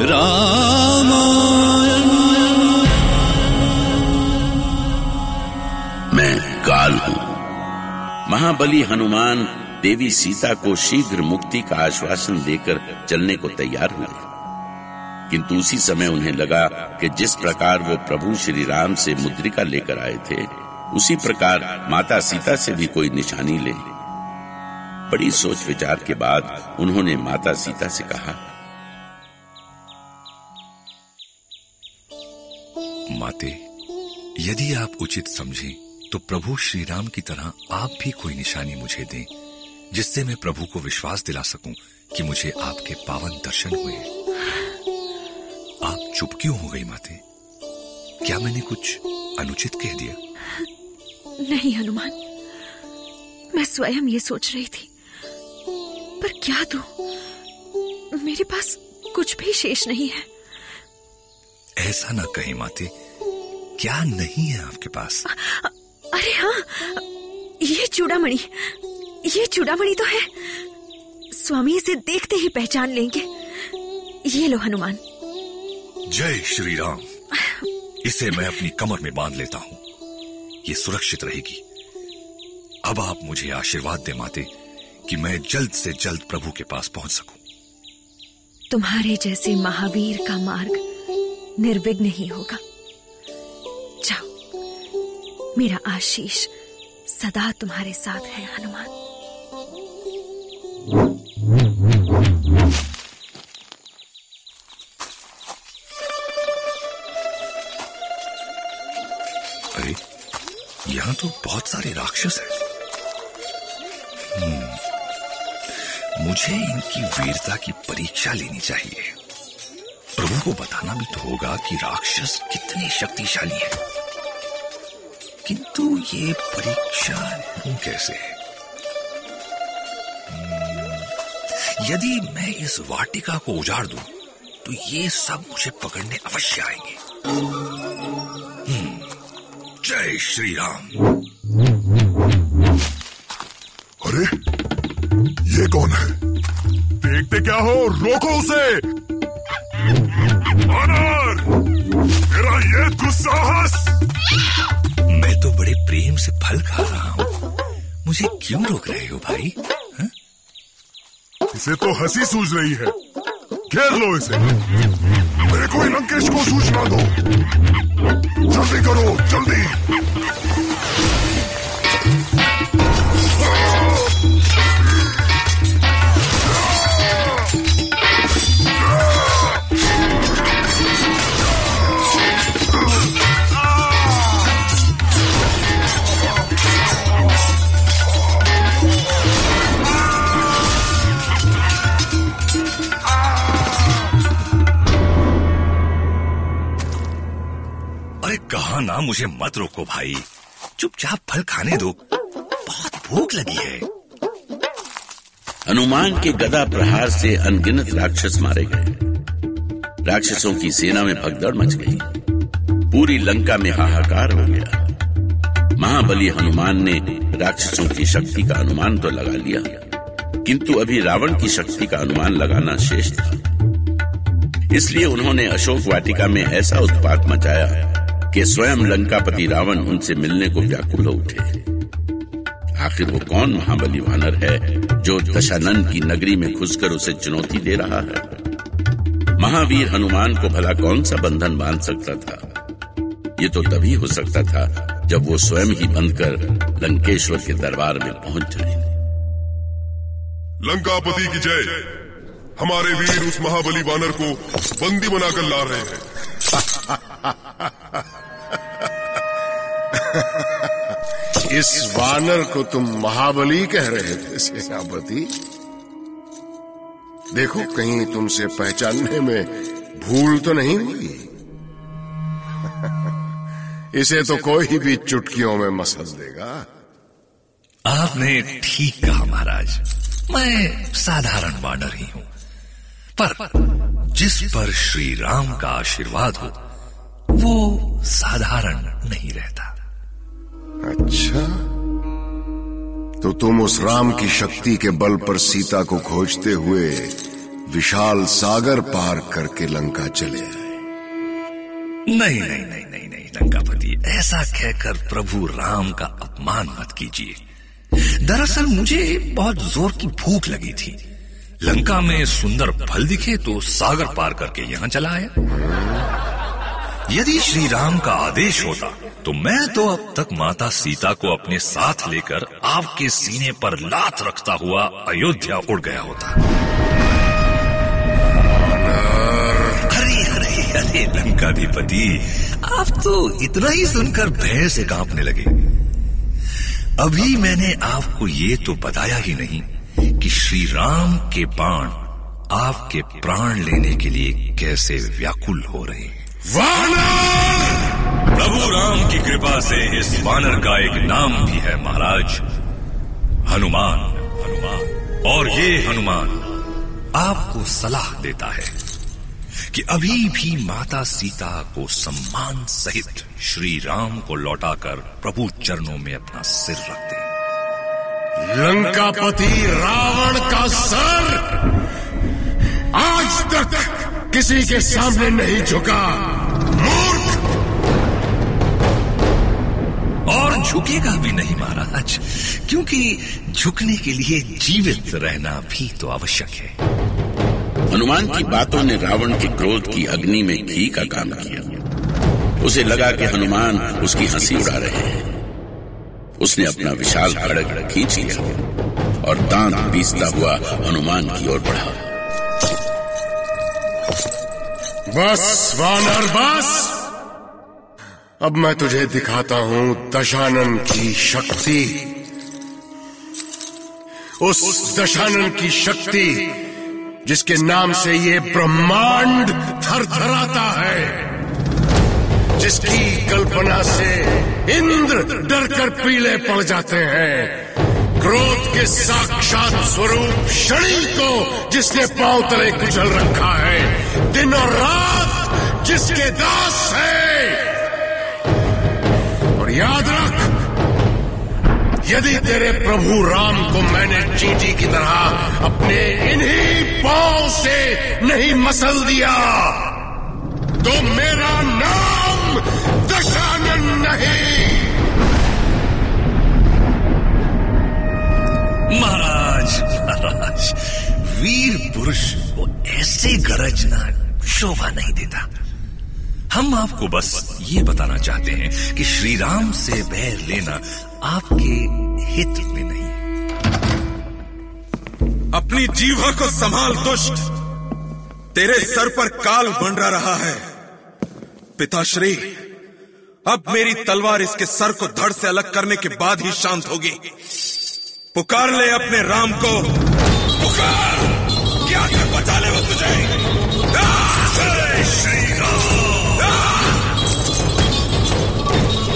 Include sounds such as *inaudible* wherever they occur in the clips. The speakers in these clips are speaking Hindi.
रामायण। मैं काल हूँ। महाबली हनुमान देवी सीता को शीघ्र मुक्ति का आश्वासन देकर चलने को तैयार हुए किंतु उसी समय उन्हें लगा कि जिस प्रकार वो प्रभु श्री राम से मुद्रिका लेकर आए थे, उसी प्रकार माता सीता से भी कोई निशानी ले बड़ी सोच विचार के बाद उन्होंने माता सीता से कहा माते यदि आप उचित समझें तो प्रभु श्री राम की तरह आप भी कोई निशानी मुझे दें जिससे मैं प्रभु को विश्वास दिला सकूँ कि मुझे आपके पावन दर्शन हुए। आप चुप क्यों हो गई माते? क्या मैंने कुछ अनुचित कह दिया? नहीं हनुमान। मैं स्वयं ये सोच रही थी। पर क्या दू? मेरे पास कुछ भी शेष नहीं है। ऐसा ना कहे माते क्या नहीं है आपके पास? अरे हाँ ये चूड़ामणि ये चूड़ामणि तो है। स्वामी इसे देखते ही पहचान लेंगे। ये लो हनुमान। जय श्री राम इसे मैं अपनी कमर में बाँध लेता हूँ। ये सुरक्षित रहेगी। अब आप मुझे आशीर्वाद दे माते कि मैं जल्द से जल्द प्रभु के पास पहुँच सकूँ। तुम्हारे जैसे महावीर का मार्ग निर्विघ्न ही होगा। जाओ। मेरा आशीष सदा तुम्हारे साथ है हनुमान। अरे यहाँ तो बहुत सारे राक्षस हैं। हम्म, मुझे इनकी वीरता की परीक्षा लेनी चाहिए। प्रभु को बताना भी तो होगा कि राक्षस कितने शक्तिशाली हैं। किंतु ये परीक्षा लूँ कैसे? यदि मैं इस वाटिका को उजाड़ दूँ तो ये सब मुझे पकड़ने अवश्य आएँगे। हम्म, जय श्री राम अरे ये कौन है? देखते क्या हो रोको उसे! क्यों रोक रहे हो भाई? हा? इसे तो हँसी सूझ रही है। घेर लो इसे। मेरे को ही लंकेश को सूचना दो। जल्दी करो, जल्दी। अरे कहा ना, मुझे मत रोको भाई। चुपचाप फल खाने दो। बहुत भूख लगी है। हनुमान के गदा प्रहार से अनगिनत राक्षस मारे गए। राक्षसों की सेना में भगदड़ मच गई। पूरी लंका में हाहाकार हो गया। महाबली हनुमान ने राक्षसों की शक्ति का अनुमान तो लगा लिया। किंतु अभी रावण की शक्ति का अनुमान लगाना शेष था। इसलिए उन्होंने अशोक वाटिका में ऐसा उत्पात मचाया कि स्वयं लंकापति रावण उनसे मिलने को व्याकुल उठे। आखिर वो कौन महाबली वानर है जो दशानन की नगरी में घुसकर उसे चुनौती दे रहा है? महावीर हनुमान को भला कौन सा बंधन बाँध सकता था? ये तो तभी हो सकता था जब वो स्वयं ही बंधकर लंकेश्वर के दरबार में पहुँच जाए। लंकापति की जय। हमारे वीर उस महाबली वानर को बंदी बनाकर ला रहे हैं। *laughs* इस वानर को तुम महाबली कह रहे थे, सेनापति। देखो, कहीं तुमसे पहचानने में भूल तो नहीं हुई। *laughs* इसे तो कोई भी चुटकियों में मसल देगा। आपने ठीक कहा, महाराज। मैं साधारण वानर ही हूँ। पर जिस पर श्री राम का आशीर्वाद हो, वो साधारण नहीं रहता। अच्छा। तो तुम उस राम की शक्ति के बल पर सीता को खोजते हुए विशाल सागर पार करके लंका चले आए। नहीं नहीं नहीं नहीं नहीं, लंकापति, ऐसा कहकर प्रभु राम का अपमान मत कीजिए। दरअसल मुझे बहुत ज़ोर की भूख लगी थी। लंका में सुंदर फल दिखे तो सागर पार करके यहाँ चला आया। यदि श्री राम का आदेश होता तो मैं तो अब तक माता सीता को अपने साथ लेकर आपके सीने पर लात रखता हुआ अयोध्या उड़ गया होता। अरे अरे अरे, लंकाधिपति, आप तो इतना ही सुनकर भय से कांपने लगे। अभी मैंने आपको ये तो बताया ही नहीं कि श्री राम के बाण आपके प्राण लेने के लिए कैसे व्याकुल हो रहे हैं। वानर! प्रभु राम की कृपा से इस वानर का एक नाम भी है महाराज। हनुमान हनुमान। और ये हनुमान आपको सलाह देता है कि अभी भी माता सीता को सम्मान सहित श्री राम को लौटाकर प्रभु चरणों में अपना सिर रख दे। लंकापति रावण का सर किसी के सामने नहीं झुका। मूर्ख! और झुकेगा भी नहीं महाराज, क्योंकि झुकने के लिए जीवित रहना भी तो आवश्यक है। हनुमान की बातों ने रावण के क्रोध की अग्नि में घी का काम किया। उसे लगा कि हनुमान उसकी हँसी उड़ा रहे हैं। उसने अपना विशाल खड़ग खींच लिया और दांत पीसता हुआ हनुमान की ओर बढ़ा। बस, वानर, बस। अब मैं तुझे दिखाता हूँ दशानन की शक्ति। उस दशानन की शक्ति जिसके नाम से ये ब्रह्मांड थरथराता है, जिसकी कल्पना से इंद्र डरकर पीले पड़ जाते हैं। क्रोध के साक्षात स्वरूप शनि को जिसने पाँव तले कुचल रखा है। दिन और रात जिसके दास है। और याद रख, यदि तेरे प्रभु राम को मैंने चींटी की तरह अपने इन्हीं पाँव से नहीं मसल दिया तो मेरा नाम दशानन नहीं। वीर पुरुष को ऐसे गरजना शोभा नहीं देता। हम आपको बस ये बताना चाहते हैं कि श्री राम से बैर लेना आपके हित में नहीं। अपनी जीवा को संभाल, दुष्ट। तेरे सर पर काल मंडरा रहा है। पिताश्री, अब मेरी तलवार इसके सर को धड़ से अलग करने के बाद ही शांत होगी। पुकार ले अपने राम को। पुकार। क्या कर बचा ले वो तुझे? जय श्री राम।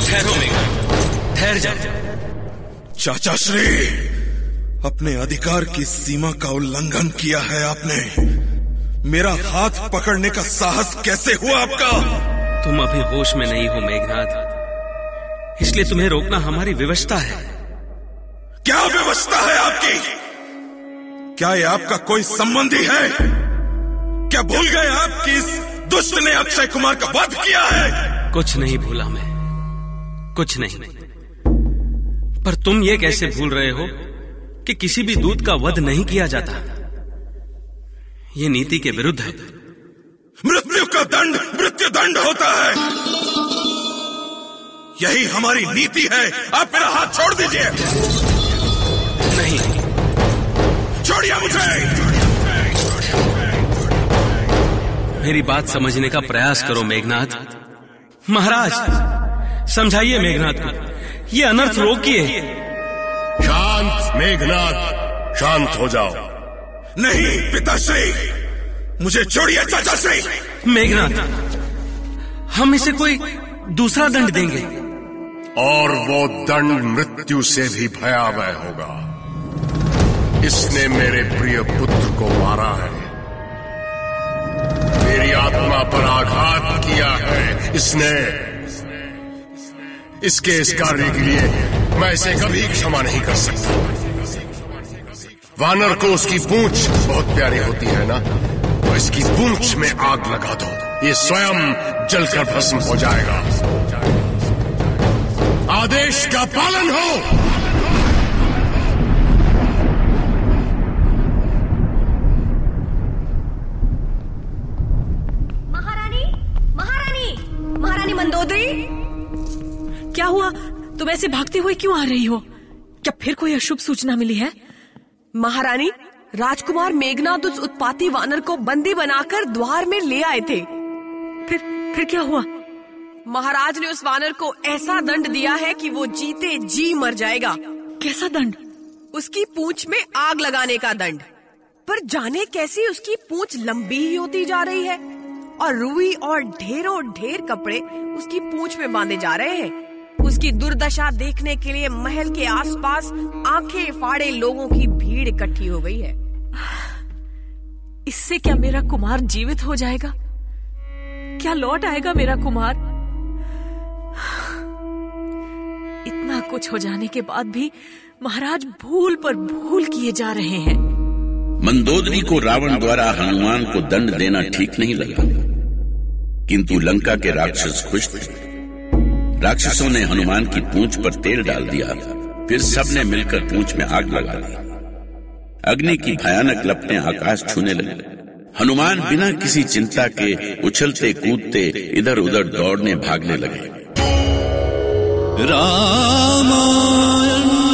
ठहरो ठहर जाओ चाचा श्री अपने अधिकार की सीमा का उल्लंघन किया है आपने। मेरा हाथ पकड़ने का साहस कैसे हुआ आपका? तुम अभी होश में नहीं हो मेघनाथ। इसलिए तुम्हें रोकना हमारी व्यवस्था है। क्या व्यवस्था है आपकी? क्या ये आपका कोई संबंधी है? क्या भूल गए आप कि इस दुष्ट ने अक्षय कुमार का वध किया है? कुछ नहीं भूला मैं। कुछ नहीं। पर तुम ये कैसे भूल रहे हो कि किसी भी दूत का वध नहीं किया जाता? ये नीति के विरुद्ध। है मृत्यु का दंड मृत्यु दंड होता है। यही हमारी नीति है। आप मेरा हाथ छोड़ दीजिए। नहीं। छोड़िए मुझे मेरी बात समझने का प्रयास करो मेघनाथ। महाराज समझाइए मेघनाथ को। ये अनर्थ रोकिए शांत मेघनाथ। शांत हो जाओ। नहीं पिताश्री। मुझे छोड़िए चाचा श्री मेघनाथ हम इसे कोई दूसरा दंड देंगे। और वो दंड मृत्यु से भी भयावह होगा। इसने मेरे प्रिय पुत्र को मारा है। मेरी आत्मा पर आघात किया है। इसने, इसके इस कार्य के लिए मैं इसे कभी क्षमा नहीं कर सकता। वानर को उसकी पूंछ बहुत प्यारी होती है ना? तो इसकी पूंछ में आग लगा दो। ये स्वयं जलकर भस्म हो जाएगा। आदेश का पालन हो महारानी महारानी मंदोदरी क्या हुआ? तुम ऐसे भागते हुए क्यों आ रही हो? क्या फिर कोई अशुभ सूचना मिली है? महारानी राजकुमार मेघनाथ उस उत्पाती वानर को बंदी बनाकर द्वार में ले आए थे। फिर फिर क्या हुआ? महाराज ने उस वानर को ऐसा दंड दिया है कि वो जीते जी मर जाएगा। कैसा दंड? उसकी पूंछ में आग लगाने का दंड। पर जाने कैसी उसकी पूंछ लंबी ही होती जा रही है? और रुई और ढेरों ढेर कपड़े उसकी पूछ में बांधे जा रहे हैं। उसकी दुर्दशा देखने के लिए महल के आसपास आँखें फाड़े लोगों की भीड़ इकट्ठी हो गई है। इससे क्या मेरा कुमार जीवित हो जाएगा? क्या लौट आएगा मेरा कुमार? इतना कुछ हो जाने के बाद भी महाराज भूल पर भूल किए जा रहे हैं। मंदोदरी को रावण द्वारा हनुमान को दंड देना ठीक नहीं लगा। किंतु लंका के राक्षस खुश थे। राक्षसों ने हनुमान की पूंछ पर तेल डाल दिया, फिर सबने मिलकर पूंछ में आग लगा दी। अग्नि की भयानक लपटें आकाश छूने लगे। हनुमान बिना किसी चिंता के उछलते, कूदते इधर उधर दौड़ने भागने लगे। रामायण।